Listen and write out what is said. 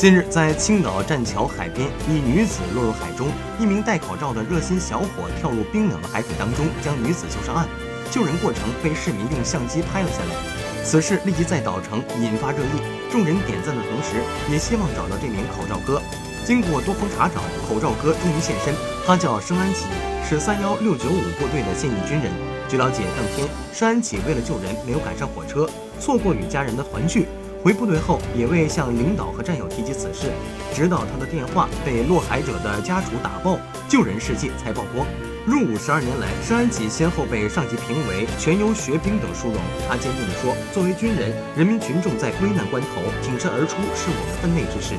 近日，在青岛栈桥海边，一女子落入海中，一名戴口罩的热心小伙跳入冰冷的海水当中，将女子救上岸。救人过程被市民用相机拍了下来。此事立即在岛城引发热议，众人点赞的同时，也希望找到这名口罩哥。经过多方查找，口罩哥终于现身，他叫申安启，是三幺六九五部队的现役军人。据了解，当天申安启为了救人，没有赶上火车，错过与家人的团聚。回部队后，也未向领导和战友提及此事，直到他的电话被落海者的家属打爆，救人事迹才曝光。入伍十二年来，申安吉先后被上级评为全优学兵等殊荣。他坚定地说：“作为军人，人民群众在危难关头挺身而出是我们分内之事。”